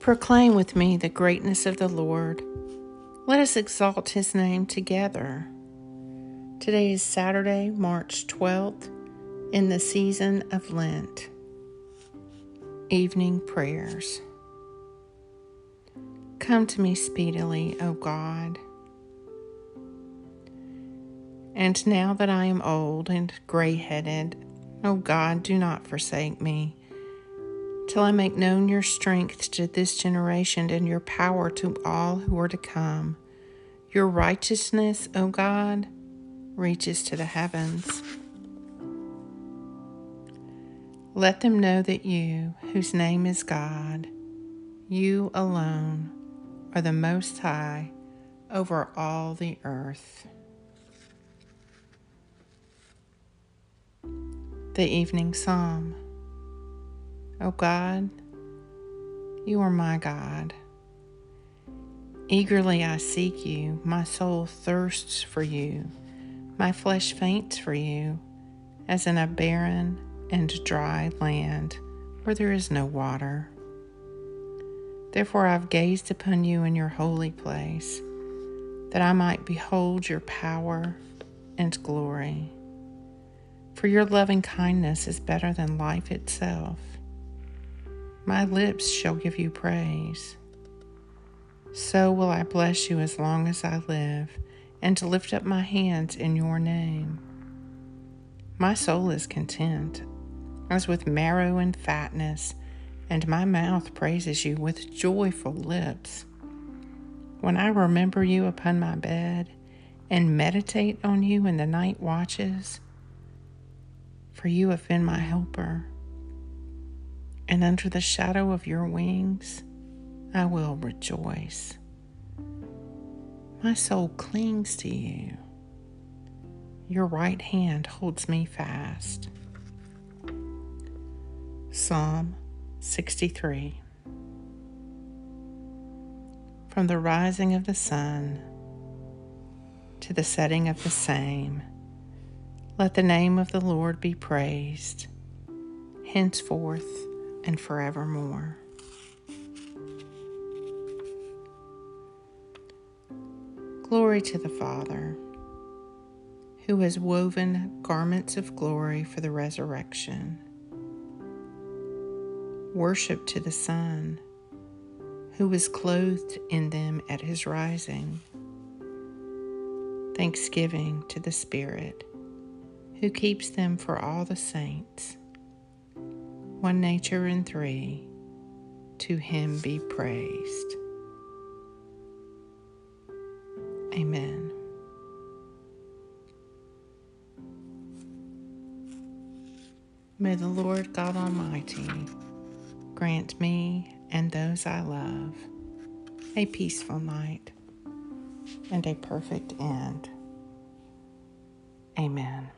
Proclaim with me the greatness of the Lord. Let us exalt his name together. Today is Saturday, March 12th, in the season of Lent. Evening Prayers. Come to me speedily, O God. And now that I am old and gray headed, O God, do not forsake me till I make known your strength to this generation and your power to all who are to come. Your righteousness, O God, reaches to the heavens. Let them know that you, whose name is God, you alone are the Most High over all the earth. The Evening Psalm. O God, you are my God. Eagerly I seek you. My soul thirsts for you. My flesh faints for you, as in a barren and dry land where there is no water. Therefore I've gazed upon you in your holy place, that I might behold your power and glory. For your loving kindness is better than life itself. My lips shall give you praise. So will I bless you as long as I live, and to lift up my hands in your name. My soul is content, as with marrow and fatness, and my mouth praises you with joyful lips. When I remember you upon my bed, and meditate on you in the night watches, for you have been my helper and under the shadow of your wings I will rejoice. My soul clings to you. Your right hand holds me fast. Psalm 63 From the rising of the sun to the setting of the same, let the name of the Lord be praised, henceforth and forevermore. Glory to the Father, who has woven garments of glory for the resurrection. Worship to the Son, who was clothed in them at his rising. Thanksgiving to the Spirit, who keeps them for all the saints one nature in three, to him be praised. Amen. May the Lord God Almighty grant me and those I love a peaceful night and a perfect end. Amen.